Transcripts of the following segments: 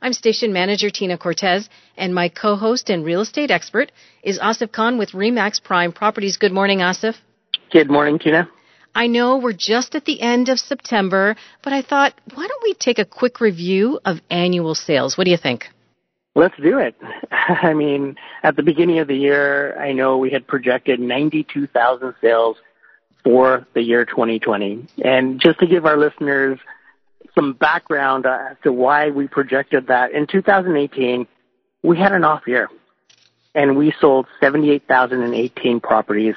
I'm station manager Tina Cortez and my co-host and real estate expert is Asif Khan with Remax Prime Properties. Good morning, Asif. Good morning, Tina. I know we're just at the end of September, but I thought, why don't we take a quick review of annual sales? What do you think? Let's do it. I mean, at the beginning of the year, I know we had projected 92,000 sales for the year 2020. And just to give our listeners some background uh, as to why we projected that, in 2018, we had an off year and we sold 78,018 properties.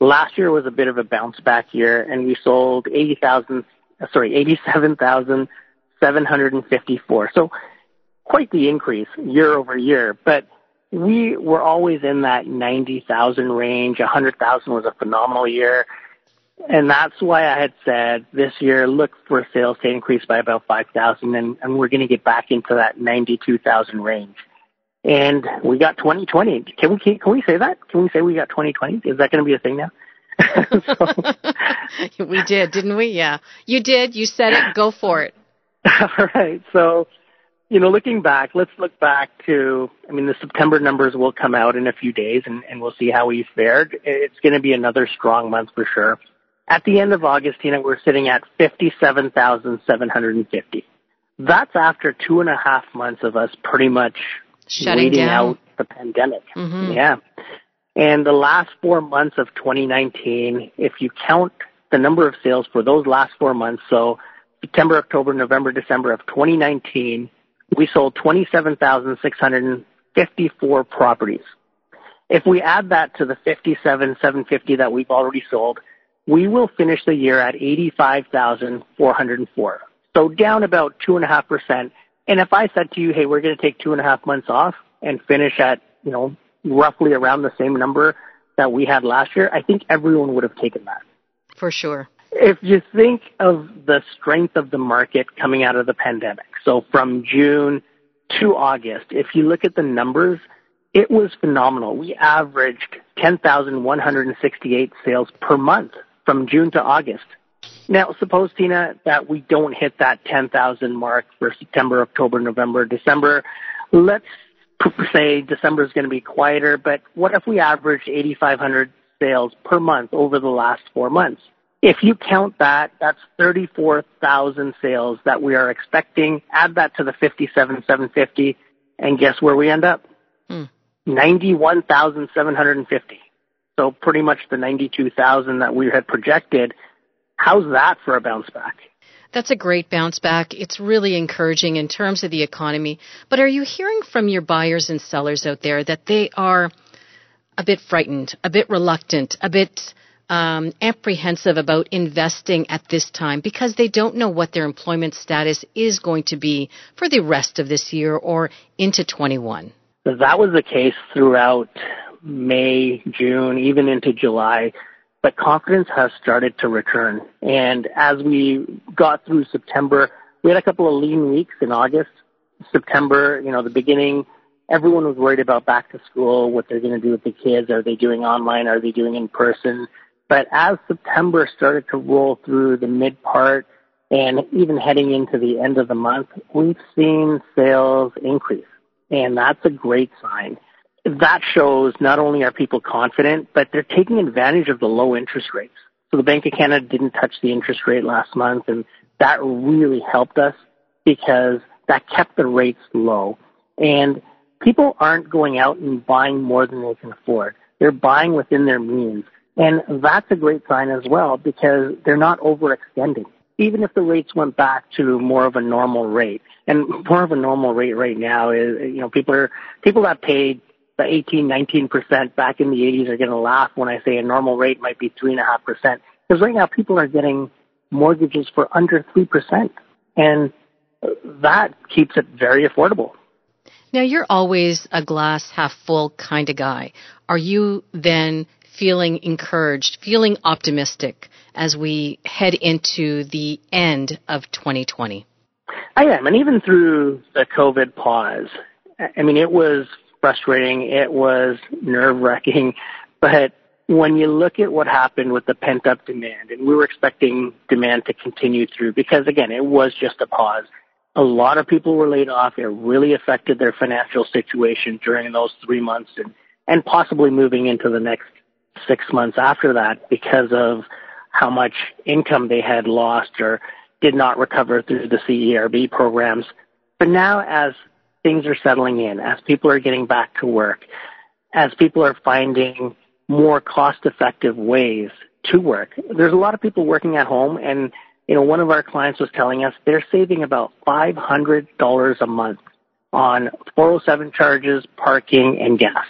Last year was a bit of a bounce back year and we sold 80,000, uh, sorry, 87,754. So quite the increase year over year, but we were always in that 90,000 range. 100,000 was a phenomenal year. And that's why I had said this year, look for sales to increase by about 5,000 and, and we're going to get back into that 92,000 range. And we got 2020. Can we, can we say that? Can we say we got 2020? Is that going to be a thing now? so, we did, didn't we? Yeah. You did. You said it. Go for it. All right. So, you know, looking back, let's look back to, I mean, the September numbers will come out in a few days and, and we'll see how we fared. It's going to be another strong month for sure. At the end of August, Tina, we're sitting at 57,750. That's after two and a half months of us pretty much Shutting waiting down. out the pandemic. Mm-hmm. Yeah. And the last four months of 2019, if you count the number of sales for those last four months, so September, October, November, December of 2019, we sold 27,654 properties. If we add that to the 57,750 that we've already sold, we will finish the year at 85,404. So down about two and a half percent. And if I said to you, hey, we're going to take two and a half months off and finish at, you know, roughly around the same number that we had last year, I think everyone would have taken that. For sure. If you think of the strength of the market coming out of the pandemic, so from June to August, if you look at the numbers, it was phenomenal. We averaged 10,168 sales per month from June to August. Now, suppose, Tina, that we don't hit that 10,000 mark for September, October, November, December. Let's say December is going to be quieter, but what if we averaged 8,500 sales per month over the last four months? If you count that, that's 34,000 sales that we are expecting. Add that to the 57,750, and guess where we end up? Hmm. 91,750. So pretty much the 92,000 that we had projected. How's that for a bounce back? That's a great bounce back. It's really encouraging in terms of the economy. But are you hearing from your buyers and sellers out there that they are a bit frightened, a bit reluctant, a bit um, apprehensive about investing at this time because they don't know what their employment status is going to be for the rest of this year or into 21? That was the case throughout May, June, even into July. But confidence has started to return. And as we got through September, we had a couple of lean weeks in August. September, you know, the beginning, everyone was worried about back to school, what they're going to do with the kids. Are they doing online? Are they doing in person? But as September started to roll through the mid part and even heading into the end of the month, we've seen sales increase. And that's a great sign that shows not only are people confident, but they're taking advantage of the low interest rates. So the Bank of Canada didn't touch the interest rate last month, and that really helped us because that kept the rates low. And people aren't going out and buying more than they can afford. They're buying within their means. And that's a great sign as well because they're not overextending. Even if the rates went back to more of a normal rate, and more of a normal rate right now is, you know, people are, people that paid the 18, 19% back in the 80s are going to laugh when I say a normal rate might be 3.5%. Because right now people are getting mortgages for under 3%. And that keeps it very affordable. Now, you're always a glass half full kind of guy. Are you then feeling encouraged, feeling optimistic as we head into the end of 2020? I am. And even through the COVID pause, I mean, it was frustrating. It was nerve wracking. But when you look at what happened with the pent up demand, and we were expecting demand to continue through because again, it was just a pause. A lot of people were laid off. It really affected their financial situation during those three months and, and possibly moving into the next six months after that because of how much income they had lost or did not recover through the CERB programs. But now as things are settling in, as people are getting back to work, as people are finding more cost effective ways to work. There's a lot of people working at home and you know, one of our clients was telling us they're saving about $500 a month on 407 charges, parking, and gas.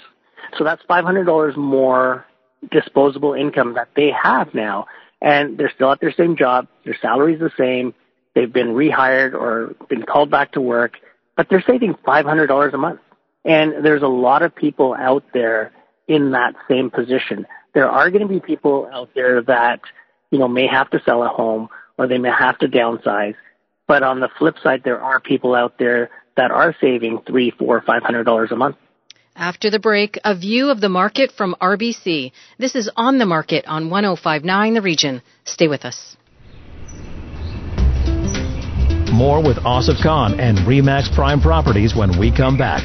So that's $500 more disposable income that they have now. And they're still at their same job. Their salary's the same. They've been rehired or been called back to work, but they're saving $500 a month. And there's a lot of people out there in that same position. There are going to be people out there that, you know, may have to sell a home or they may have to downsize. But on the flip side, there are people out there that are saving three, four, five hundred dollars a month. After the break, a view of the market from RBC. This is on the market on 1059 The Region. Stay with us. More with Asif Khan and Remax Prime Properties when we come back.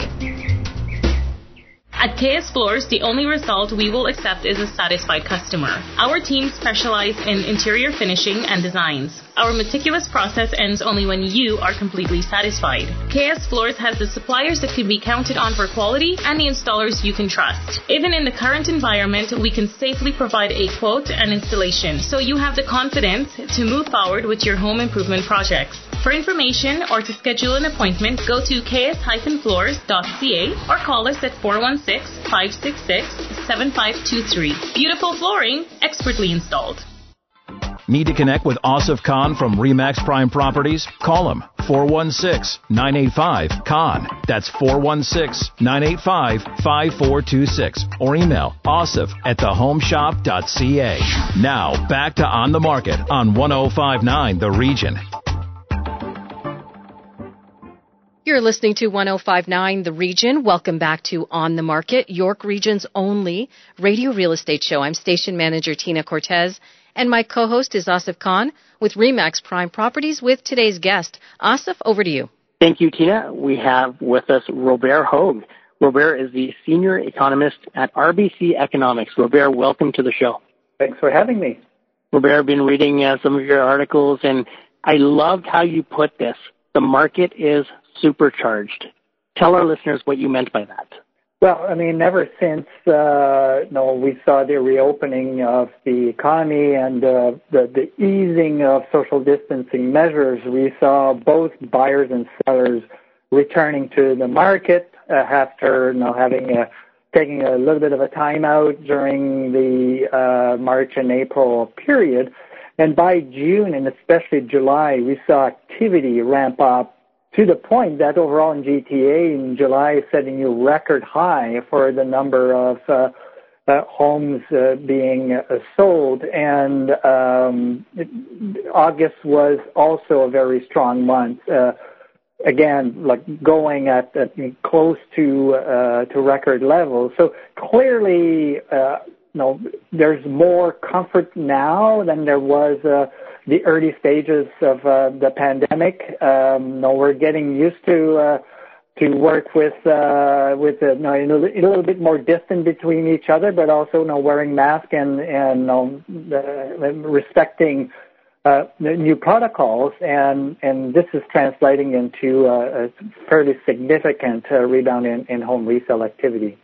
At KS Floors, the only result we will accept is a satisfied customer. Our team specialize in interior finishing and designs. Our meticulous process ends only when you are completely satisfied. KS Floors has the suppliers that can be counted on for quality and the installers you can trust. Even in the current environment, we can safely provide a quote and installation, so you have the confidence to move forward with your home improvement projects. For information or to schedule an appointment, go to ks-floors.ca or call us at 416-566-7523. Beautiful flooring, expertly installed. Need to connect with Asif Khan from Remax Prime Properties? Call him 416-985-KHAN. That's 416-985-5426 or email asif at thehomeshop.ca. Now back to On the Market on 1059 The Region. You're listening to 1059 The Region. Welcome back to On the Market, York Region's only radio real estate show. I'm station manager Tina Cortez, and my co-host is Asif Khan with Remax Prime Properties with today's guest. Asif, over to you. Thank you, Tina. We have with us Robert Hogue. Robert is the senior economist at RBC Economics. Robert, welcome to the show. Thanks for having me. Robert, I've been reading uh, some of your articles, and I loved how you put this. The market is supercharged. Tell our listeners what you meant by that. Well, I mean, ever since uh, you know we saw the reopening of the economy and uh, the the easing of social distancing measures, we saw both buyers and sellers returning to the market uh, after you know having a taking a little bit of a timeout during the uh, March and April period. And by June and especially July, we saw activity ramp up to the point that overall in GTA in July setting a record high for the number of uh, uh, homes uh, being uh, sold, and um, August was also a very strong month. Uh, again, like going at, at close to uh, to record levels. So clearly, uh, you know, there's more comfort now than there was the early stages of uh, the pandemic. Um, you know, we're getting used to uh, to work with uh, with uh, you know, a little bit more distant between each other, but also you know, wearing masks and and you know, uh, respecting uh, new protocols, and and this is translating into a, a fairly significant uh, rebound in, in home resale activity.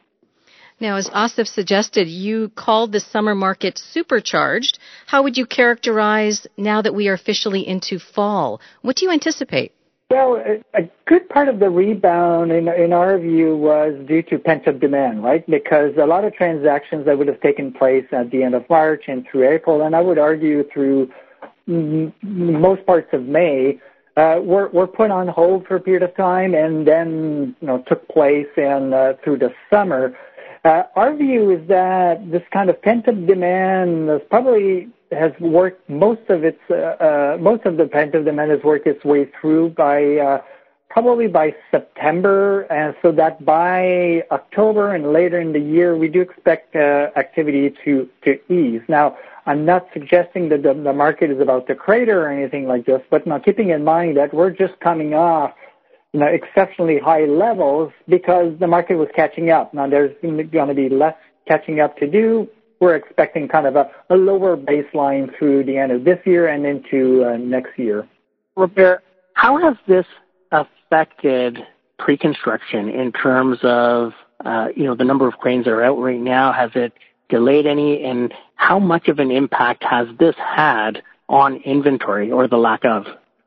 Now, as Asif suggested, you called the summer market supercharged. How would you characterize now that we are officially into fall? What do you anticipate? Well, a good part of the rebound, in, in our view, was due to pent-up demand, right? Because a lot of transactions that would have taken place at the end of March and through April, and I would argue through most parts of May, uh, were, were put on hold for a period of time and then you know, took place in, uh, through the summer. Uh, our view is that this kind of pent-up demand has probably has worked most of its uh, uh, most of the pent-up demand has worked its way through by probably by September, and so that by October and later in the year we do expect uh, activity to to ease. Now, I'm not suggesting that the, the market is about to crater or anything like this, but now keeping in mind that we're just coming off you know, exceptionally high levels because the market was catching up. Now there's going to be less catching up to do. We're expecting kind of a, a lower baseline through the end of this year and into uh, next year. Robert, how has this affected pre-construction in terms of, uh, you know, the number of cranes that are out right now? Has it delayed any? And how much of an impact has this had on inventory or the lack of?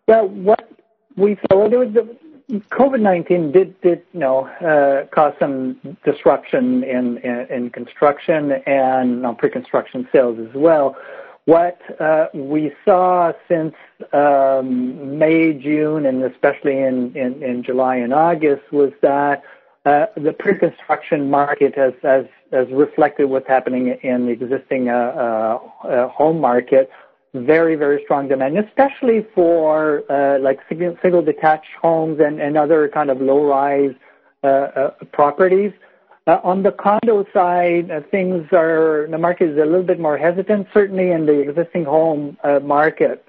Well, what we saw, there was the, COVID-19 did, did, you know, uh, cause some disruption in, in, in construction and on pre-construction sales as well. What uh, we saw since um, May, June, and especially in, in, in July and August was that uh, the pre-construction market has, has, has reflected what's happening in the existing uh, uh, uh home market very, very strong demand, especially for uh, like single, single detached homes and, and other kind of low-rise uh, uh, properties. Uh, on the condo side, uh, things are the market is a little bit more hesitant. Certainly, in the existing home uh, market,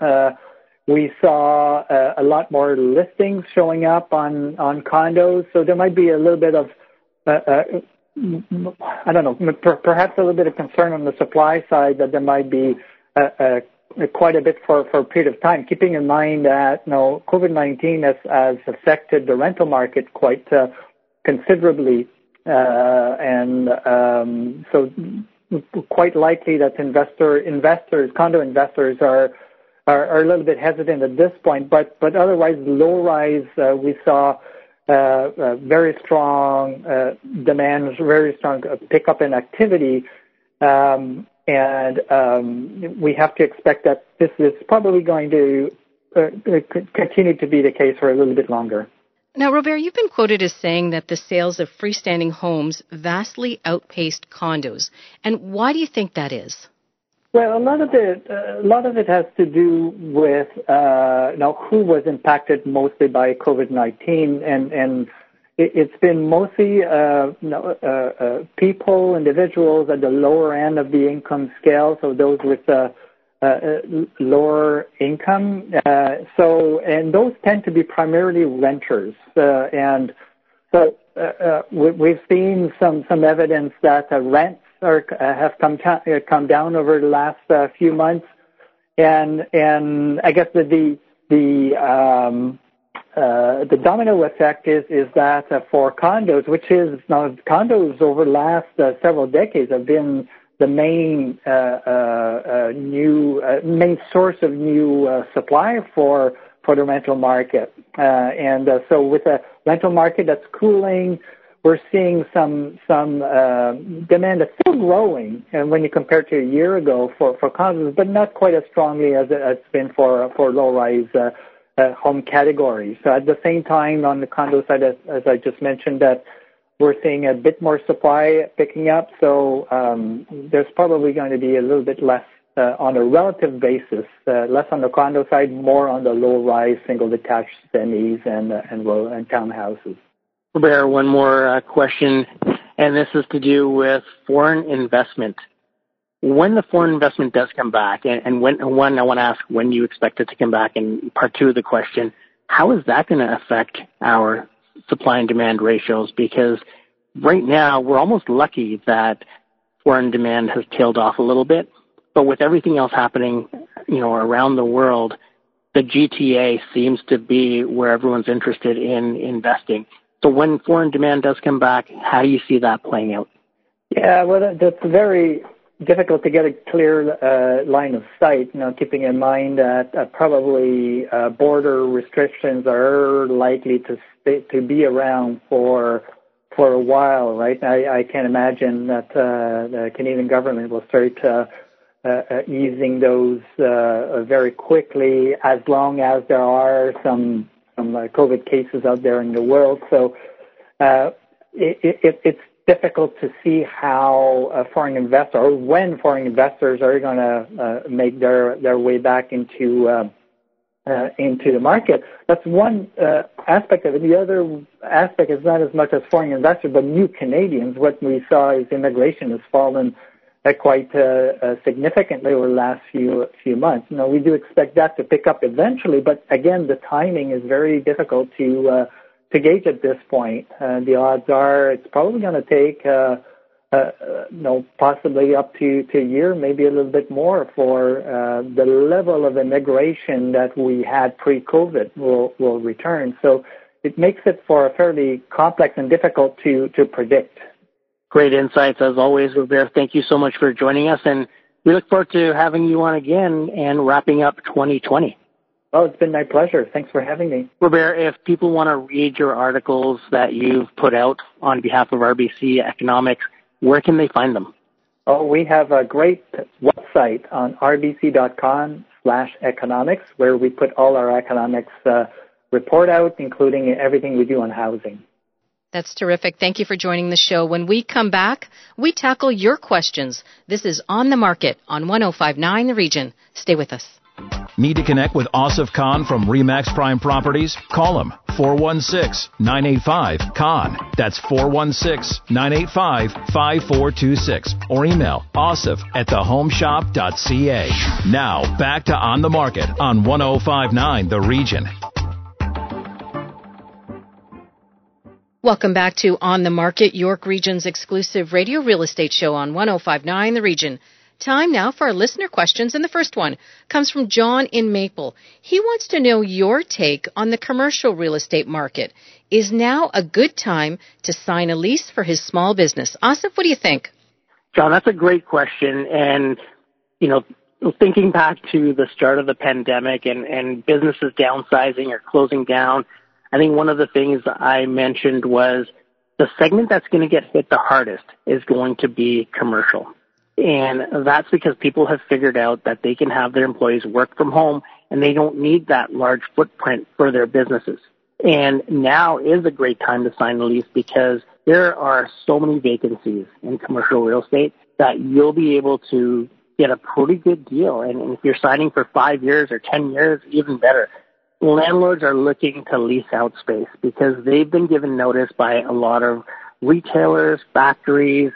we saw a lot more listings showing up on on condos. So there might be a little bit of I don't know, perhaps a little bit of concern on the supply side that there might be a, quite a bit for, for a period of time, keeping in mind that you know, COVID-19 has, has affected the rental market quite uh, considerably. Uh, and um, so quite likely that investor investors, condo investors are, are, are a little bit hesitant at this point. But but otherwise, low rise uh, we saw uh, uh, very strong uh, demand, very strong pickup in activity. Um, and um, we have to expect that this is probably going to uh, continue to be the case for a little bit longer. Now, Robert, you've been quoted as saying that the sales of freestanding homes vastly outpaced condos. And why do you think that is? Well, a lot of it, uh, a lot of it has to do with uh, now who was impacted mostly by COVID nineteen, and and it, has been mostly uh, uh, uh, people, individuals at the lower end of the income scale, so those with uh, uh, lower income. Uh, so, and those tend to be primarily renters, and so we, have seen some some evidence that rents are have come come down over the last few months, and and I guess the the, the um, uh, the domino effect is is that uh, for condos, which is now condos over the last uh, several decades have been the main uh, uh, uh, new main source of new supply for for the rental market, and so with a rental market that's cooling, we're seeing some some demand that's still growing, and when you compare to a year ago for for condos, but not quite as strongly as it's been for for low rise uh, home categories. So at the same time, on the condo side, as, as, I just mentioned, that we're seeing a bit more supply picking up. So um, there's probably going to be a little bit less uh, on a relative basis, uh, less on the condo side, more on the low-rise, single-detached semis and uh, and, and townhouses. Robert, one more uh, question, and this is to do with foreign investment when the foreign investment does come back, and, when one, I want to ask when you expect it to come back, and part two of the question, how is that going to affect our supply and demand ratios? Because right now we're almost lucky that foreign demand has tailed off a little bit, but with everything else happening, you know, around the world, the GTA seems to be where everyone's interested in investing. So when foreign demand does come back, how do you see that playing out? Yeah, well, that's very difficult to get a clear uh, line of sight, you know, keeping in mind that uh, probably uh, border restrictions are likely to stay, to be around for for a while, right? I, I can't imagine that uh, the Canadian government will start uh, uh, easing those very quickly as long as there are some some COVID cases out there in the world. So it, it, it's difficult to see how a foreign investor or when foreign investors are going to uh, make their their way back into uh, uh, into the market. That's one uh, aspect of it. The other aspect is not as much as foreign investors, but new Canadians. What we saw is immigration has fallen uh, quite uh, uh, significantly over the last few few months. Now we do expect that to pick up eventually, but again, the timing is very difficult to uh, to gauge at this point. Uh, the odds are it's probably going to take. Uh, uh, you know, possibly up to, to a year, maybe a little bit more for uh, the level of immigration that we had pre-COVID will, will return. So it makes it for a fairly complex and difficult to, to predict. Great insights as always, Robert. Thank you so much for joining us and we look forward to having you on again and wrapping up 2020. Oh, it's been my pleasure. Thanks for having me. Robert, if people want to read your articles that you've put out on behalf of RBC Economics, where can they find them? Oh, we have a great website on rbc.com slash economics where we put all our economics uh, report out, including everything we do on housing. That's terrific. Thank you for joining the show. When we come back, we tackle your questions. This is On the Market on 1059 The Region. Stay with us. Need to connect with Asif Khan from Remax Prime Properties? Call him 416-985-KHAN. That's 416-985-5426. Or email asif at thehomeshop.ca. Now, back to On the Market on 1059 The Region. Welcome back to On the Market, York Region's exclusive radio real estate show on 1059 The Region. Time now for our listener questions, and the first one comes from John in Maple. He wants to know your take on the commercial real estate market. Is now a good time to sign a lease for his small business? Asif, what do you think? John, that's a great question. And, you know, thinking back to the start of the pandemic and, and businesses downsizing or closing down, I think one of the things I mentioned was the segment that's going to get hit the hardest is going to be commercial. And that's because people have figured out that they can have their employees work from home and they don't need that large footprint for their businesses. And now is a great time to sign a lease because there are so many vacancies in commercial real estate that you'll be able to get a pretty good deal. And if you're signing for five years or 10 years, even better. Landlords are looking to lease out space because they've been given notice by a lot of retailers, factories,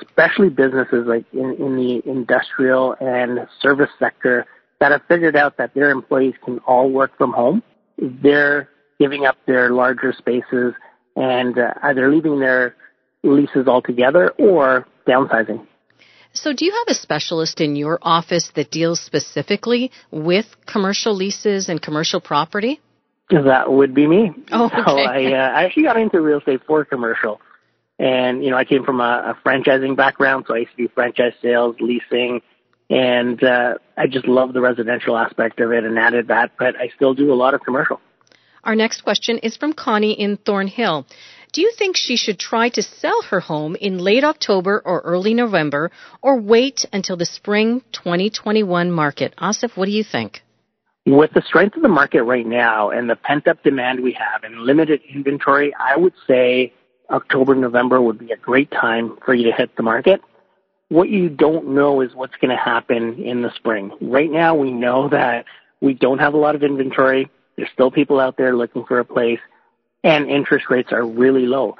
especially businesses like in, in the industrial and service sector that have figured out that their employees can all work from home. They're giving up their larger spaces and uh, either leaving their leases altogether or downsizing. So, do you have a specialist in your office that deals specifically with commercial leases and commercial property? That would be me. Oh, okay. So I, uh, I actually got into real estate for commercial. And, you know, I came from a, a franchising background, so I used to do franchise sales, leasing, and uh, I just love the residential aspect of it and added that, but I still do a lot of commercial. Our next question is from Connie in Thornhill. Do you think she should try to sell her home in late October or early November or wait until the spring 2021 market? Asif, what do you think? With the strength of the market right now and the pent up demand we have and limited inventory, I would say October, November would be a great time for you to hit the market. What you don't know is what's going to happen in the spring. Right now, we know that we don't have a lot of inventory. There's still people out there looking for a place and interest rates are really low.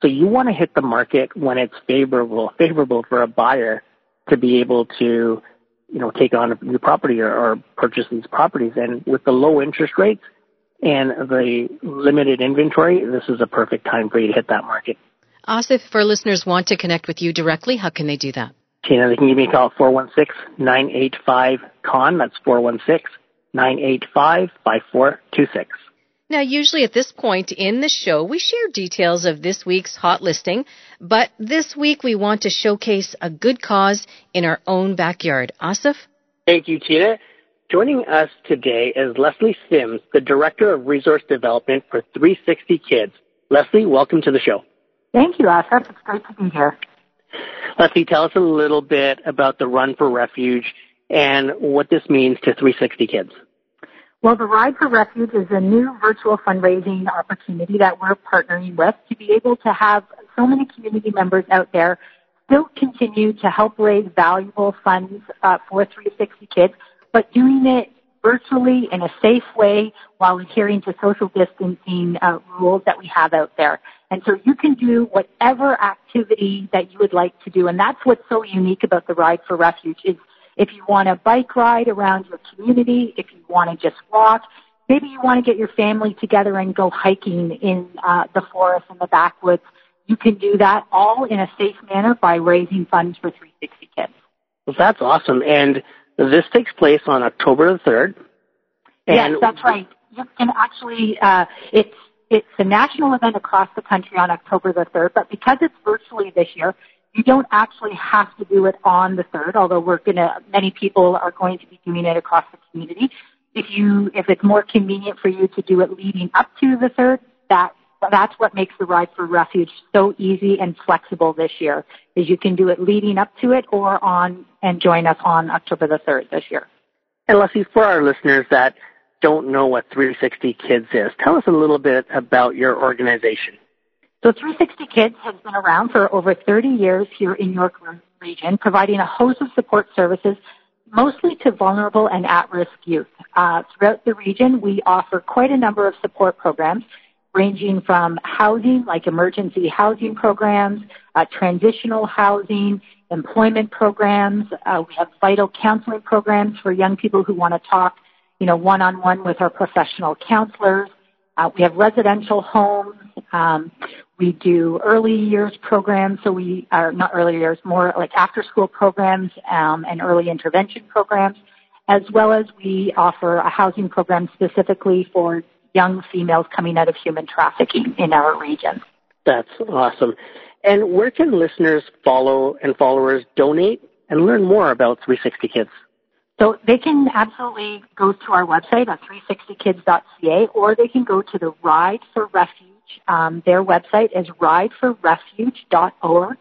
So you want to hit the market when it's favorable, favorable for a buyer to be able to, you know, take on a new property or, or purchase these properties. And with the low interest rates, and the limited inventory, this is a perfect time for you to hit that market. Asif, if our listeners want to connect with you directly, how can they do that? Tina, they can give me a call at 416-985-KHAN. That's 416-985-5426. Now, usually at this point in the show, we share details of this week's hot listing, but this week we want to showcase a good cause in our own backyard. Asif? Thank you, Tina. Joining us today is Leslie Sims, the Director of Resource Development for 360 Kids. Leslie, welcome to the show. Thank you, Asif. It's great to be here. Leslie, tell us a little bit about the Run for Refuge and what this means to 360 Kids. Well, the Ride for Refuge is a new virtual fundraising opportunity that we're partnering with to be able to have so many community members out there still continue to help raise valuable funds uh, for 360 Kids, but doing it virtually in a safe way while adhering to social distancing uh, rules that we have out there. And so you can do whatever activity that you would like to do. And that's what's so unique about the Ride for Refuge is if you want to bike ride around your community, if you want to just walk, maybe you want to get your family together and go hiking in uh, the forest and the backwoods. You can do that all in a safe manner by raising funds for 360 Kids. Well, that's awesome. And this takes place on October the 3rd. yes, that's right. You can actually, uh, it's, it's a national event across the country on October the 3rd, but because it's virtually this year, you don't actually have to do it on the 3rd, although we're gonna, many people are going to be doing it across the community. If you, if it's more convenient for you to do it leading up to the 3rd, that that's what makes the ride for refuge so easy and flexible this year is you can do it leading up to it or on and join us on October the 3rd this year. And Leslie, for our listeners that don't know what 360 Kids is, tell us a little bit about your organization. So 360 Kids has been around for over 30 years here in York region, providing a host of support services mostly to vulnerable and at-risk youth. Uh, throughout the region, we offer quite a number of support programs ranging from housing, like emergency housing programs, uh, transitional housing, employment programs. Uh, we have vital counseling programs for young people who want to talk, you know, one-on-one with our professional counselors. Uh, we have residential homes. Um, we do early years programs, so we are not early years, more like after school programs um, and early intervention programs, as well as we offer a housing program specifically for young females coming out of human trafficking in our region. That's awesome. And where can listeners follow and followers donate and learn more about 360 Kids? So they can absolutely go to our website at 360kids.ca or they can go to the Ride for Refuge. Um, their website is rideforrefuge.org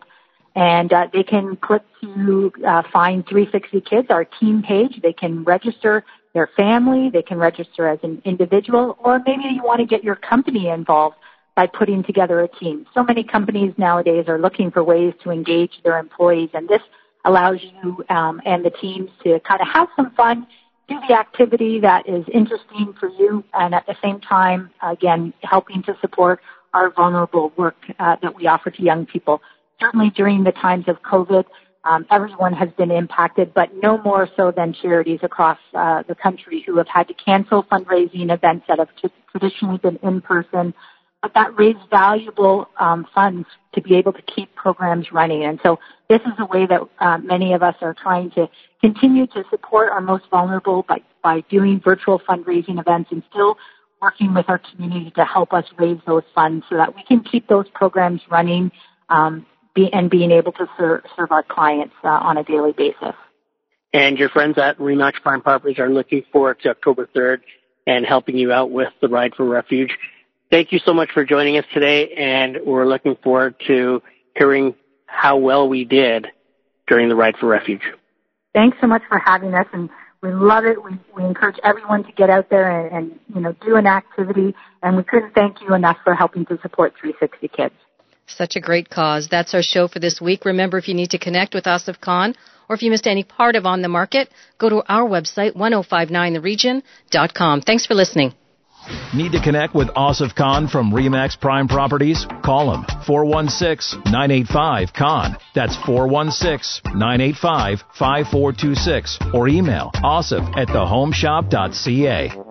and uh, they can click to uh, find 360 Kids, our team page. They can register their family, they can register as an individual, or maybe you want to get your company involved by putting together a team. So many companies nowadays are looking for ways to engage their employees, and this allows you um, and the teams to kind of have some fun, do the activity that is interesting for you, and at the same time, again, helping to support our vulnerable work uh, that we offer to young people. Certainly during the times of COVID, um, everyone has been impacted, but no more so than charities across uh, the country who have had to cancel fundraising events that have t- traditionally been in person, but that raised valuable um, funds to be able to keep programs running. And so this is a way that uh, many of us are trying to continue to support our most vulnerable by, by doing virtual fundraising events and still working with our community to help us raise those funds so that we can keep those programs running um, be, and being able to serve, serve our clients uh, on a daily basis. And your friends at Remax Prime Properties are looking forward to October 3rd and helping you out with the Ride for Refuge. Thank you so much for joining us today, and we're looking forward to hearing how well we did during the Ride for Refuge. Thanks so much for having us, and we love it. We, we encourage everyone to get out there and, and you know do an activity, and we couldn't thank you enough for helping to support 360 Kids. Such a great cause. That's our show for this week. Remember, if you need to connect with Asif Khan or if you missed any part of On the Market, go to our website, 1059theregion.com. Thanks for listening. Need to connect with Asif Khan from Remax Prime Properties? Call him 416-985-KHAN. That's 416-985-5426 or email asif at thehomeshop.ca.